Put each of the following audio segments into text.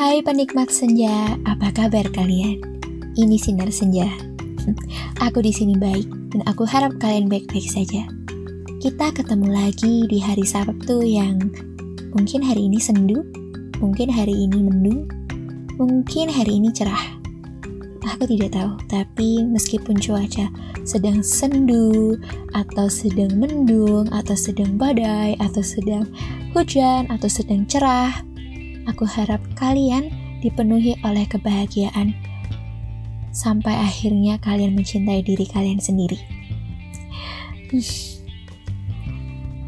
Hai penikmat senja, apa kabar kalian? Ini sinar senja. Aku di sini baik dan aku harap kalian baik-baik saja. Kita ketemu lagi di hari Sabtu yang mungkin hari ini sendu, mungkin hari ini mendung, mungkin hari ini cerah. Aku tidak tahu, tapi meskipun cuaca sedang sendu, atau sedang mendung, atau sedang badai, atau sedang hujan, atau sedang cerah, Aku harap kalian dipenuhi oleh kebahagiaan sampai akhirnya kalian mencintai diri kalian sendiri.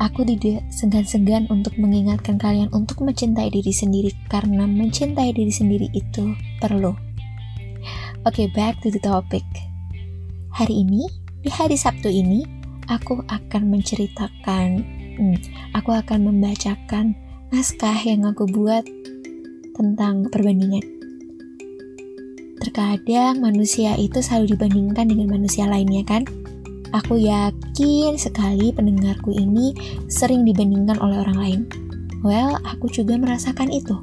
Aku tidak segan-segan untuk mengingatkan kalian untuk mencintai diri sendiri karena mencintai diri sendiri itu perlu. Oke, okay, back to the topic. Hari ini, di hari Sabtu ini, aku akan menceritakan, hmm, aku akan membacakan naskah yang aku buat tentang perbandingan. Terkadang manusia itu selalu dibandingkan dengan manusia lainnya kan? Aku yakin sekali pendengarku ini sering dibandingkan oleh orang lain. Well, aku juga merasakan itu.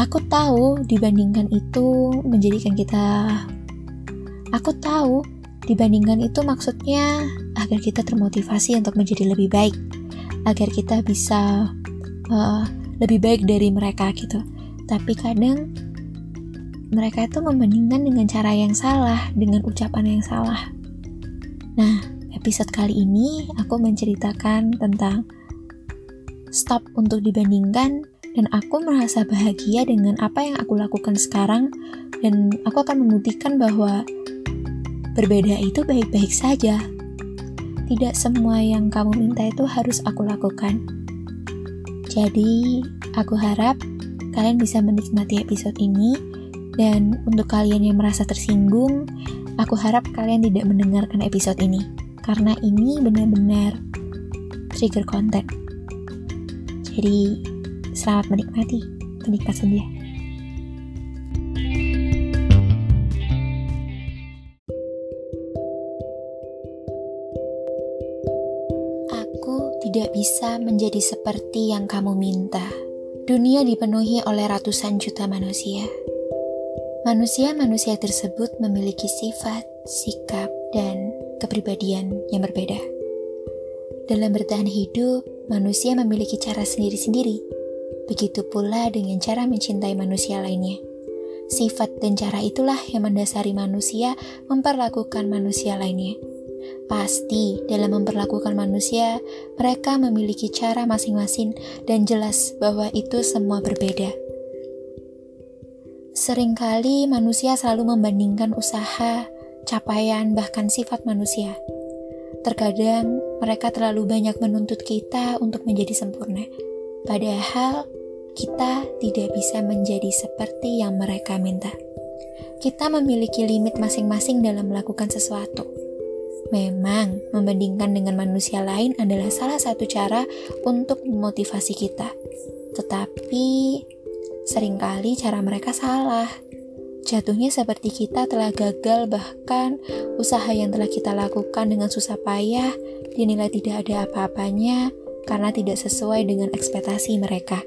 Aku tahu dibandingkan itu menjadikan kita Aku tahu dibandingkan itu maksudnya agar kita termotivasi untuk menjadi lebih baik, agar kita bisa uh, lebih baik dari mereka gitu tapi kadang mereka itu membandingkan dengan cara yang salah dengan ucapan yang salah nah episode kali ini aku menceritakan tentang stop untuk dibandingkan dan aku merasa bahagia dengan apa yang aku lakukan sekarang dan aku akan membuktikan bahwa berbeda itu baik-baik saja. Tidak semua yang kamu minta itu harus aku lakukan. Jadi, aku harap kalian bisa menikmati episode ini dan untuk kalian yang merasa tersinggung, aku harap kalian tidak mendengarkan episode ini karena ini benar-benar trigger konten. Jadi, selamat menikmati penikmat senja. Bisa menjadi seperti yang kamu minta. Dunia dipenuhi oleh ratusan juta manusia. Manusia-manusia tersebut memiliki sifat, sikap, dan kepribadian yang berbeda. Dalam bertahan hidup, manusia memiliki cara sendiri-sendiri. Begitu pula dengan cara mencintai manusia lainnya. Sifat dan cara itulah yang mendasari manusia memperlakukan manusia lainnya. Pasti dalam memperlakukan manusia, mereka memiliki cara masing-masing dan jelas bahwa itu semua berbeda. Seringkali manusia selalu membandingkan usaha, capaian, bahkan sifat manusia. Terkadang mereka terlalu banyak menuntut kita untuk menjadi sempurna, padahal kita tidak bisa menjadi seperti yang mereka minta. Kita memiliki limit masing-masing dalam melakukan sesuatu Memang, membandingkan dengan manusia lain adalah salah satu cara untuk memotivasi kita. Tetapi, sering kali cara mereka salah. Jatuhnya seperti kita telah gagal bahkan usaha yang telah kita lakukan dengan susah payah dinilai tidak ada apa-apanya karena tidak sesuai dengan ekspektasi mereka.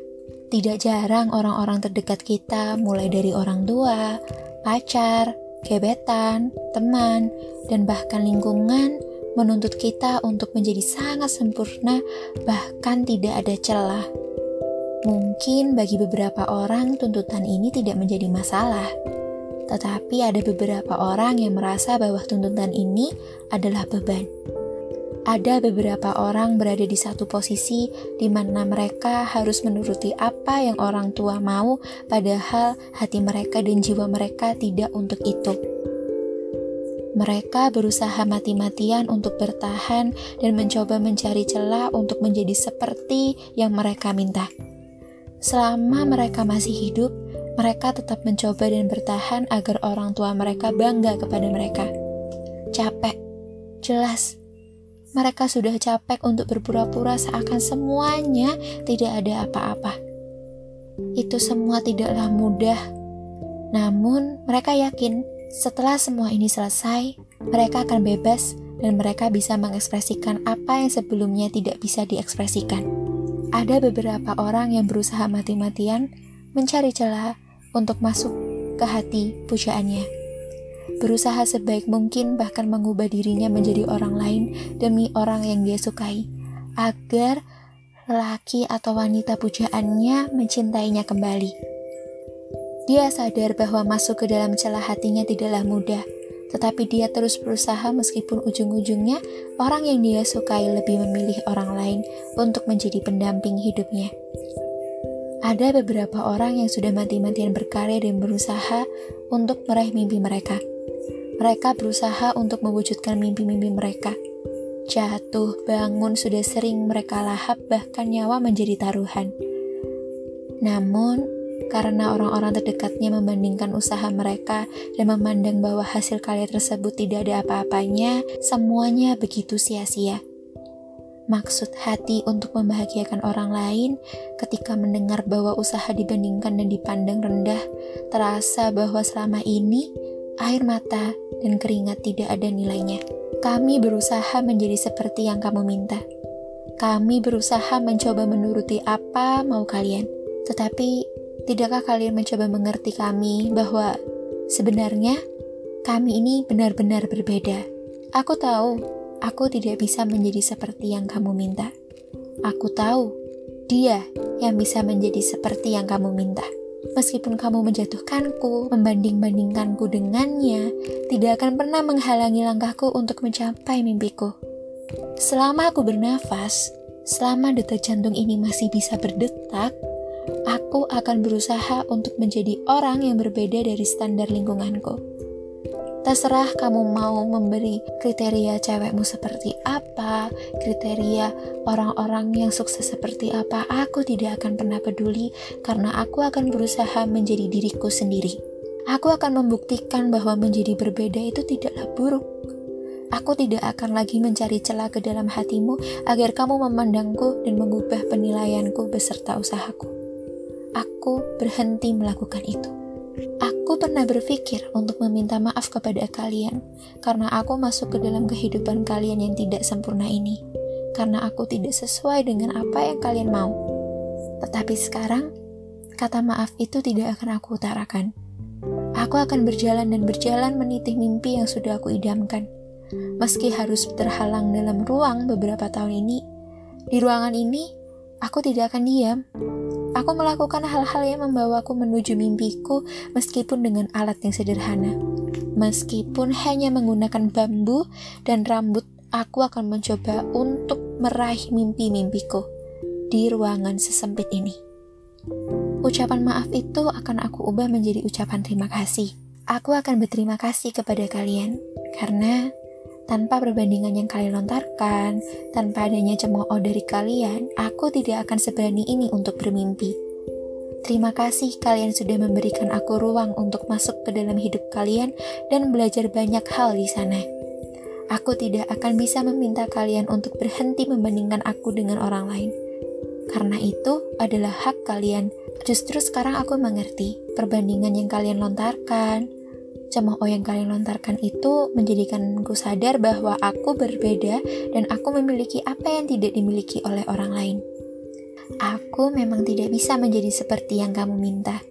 Tidak jarang orang-orang terdekat kita mulai dari orang tua, pacar, gebetan, teman, dan bahkan lingkungan menuntut kita untuk menjadi sangat sempurna, bahkan tidak ada celah. Mungkin bagi beberapa orang tuntutan ini tidak menjadi masalah, tetapi ada beberapa orang yang merasa bahwa tuntutan ini adalah beban. Ada beberapa orang berada di satu posisi di mana mereka harus menuruti apa yang orang tua mau, padahal hati mereka dan jiwa mereka tidak untuk itu. Mereka berusaha mati-matian untuk bertahan dan mencoba mencari celah untuk menjadi seperti yang mereka minta. Selama mereka masih hidup, mereka tetap mencoba dan bertahan agar orang tua mereka bangga kepada mereka. Capek, jelas mereka sudah capek untuk berpura-pura seakan semuanya tidak ada apa-apa. Itu semua tidaklah mudah. Namun, mereka yakin setelah semua ini selesai, mereka akan bebas dan mereka bisa mengekspresikan apa yang sebelumnya tidak bisa diekspresikan. Ada beberapa orang yang berusaha mati-matian mencari celah untuk masuk ke hati pujaannya. Berusaha sebaik mungkin bahkan mengubah dirinya menjadi orang lain demi orang yang dia sukai, agar lelaki atau wanita pujaannya mencintainya kembali. Dia sadar bahwa masuk ke dalam celah hatinya tidaklah mudah, tetapi dia terus berusaha meskipun ujung-ujungnya orang yang dia sukai lebih memilih orang lain untuk menjadi pendamping hidupnya. Ada beberapa orang yang sudah mati-matian berkarya dan berusaha untuk meraih mimpi mereka. Mereka berusaha untuk mewujudkan mimpi-mimpi mereka. Jatuh, bangun, sudah sering mereka lahap, bahkan nyawa menjadi taruhan. Namun, karena orang-orang terdekatnya membandingkan usaha mereka dan memandang bahwa hasil karya tersebut tidak ada apa-apanya, semuanya begitu sia-sia. Maksud hati untuk membahagiakan orang lain ketika mendengar bahwa usaha dibandingkan dan dipandang rendah, terasa bahwa selama ini air mata dan keringat tidak ada nilainya. Kami berusaha menjadi seperti yang kamu minta. Kami berusaha mencoba menuruti apa mau kalian, tetapi Tidakkah kalian mencoba mengerti kami bahwa sebenarnya kami ini benar-benar berbeda? Aku tahu aku tidak bisa menjadi seperti yang kamu minta. Aku tahu dia yang bisa menjadi seperti yang kamu minta. Meskipun kamu menjatuhkanku, membanding-bandingkanku dengannya, tidak akan pernah menghalangi langkahku untuk mencapai mimpiku. Selama aku bernafas, selama detak jantung ini masih bisa berdetak, aku akan berusaha untuk menjadi orang yang berbeda dari standar lingkunganku. Terserah kamu mau memberi kriteria cewekmu seperti apa, kriteria orang-orang yang sukses seperti apa, aku tidak akan pernah peduli karena aku akan berusaha menjadi diriku sendiri. Aku akan membuktikan bahwa menjadi berbeda itu tidaklah buruk. Aku tidak akan lagi mencari celah ke dalam hatimu agar kamu memandangku dan mengubah penilaianku beserta usahaku aku berhenti melakukan itu. Aku pernah berpikir untuk meminta maaf kepada kalian karena aku masuk ke dalam kehidupan kalian yang tidak sempurna ini, karena aku tidak sesuai dengan apa yang kalian mau. Tetapi sekarang, kata maaf itu tidak akan aku utarakan. Aku akan berjalan dan berjalan menitih mimpi yang sudah aku idamkan. Meski harus terhalang dalam ruang beberapa tahun ini, di ruangan ini aku tidak akan diam. Aku melakukan hal-hal yang membawaku menuju mimpiku meskipun dengan alat yang sederhana. Meskipun hanya menggunakan bambu dan rambut, aku akan mencoba untuk meraih mimpi-mimpiku di ruangan sesempit ini. Ucapan maaf itu akan aku ubah menjadi ucapan terima kasih. Aku akan berterima kasih kepada kalian karena tanpa perbandingan yang kalian lontarkan, tanpa adanya cemooh dari kalian, aku tidak akan seberani ini untuk bermimpi. Terima kasih kalian sudah memberikan aku ruang untuk masuk ke dalam hidup kalian dan belajar banyak hal di sana. Aku tidak akan bisa meminta kalian untuk berhenti membandingkan aku dengan orang lain. Karena itu adalah hak kalian. Justru sekarang aku mengerti perbandingan yang kalian lontarkan, cemooh yang kalian lontarkan itu menjadikanku sadar bahwa aku berbeda dan aku memiliki apa yang tidak dimiliki oleh orang lain. Aku memang tidak bisa menjadi seperti yang kamu minta,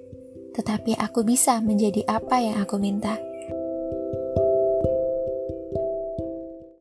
tetapi aku bisa menjadi apa yang aku minta.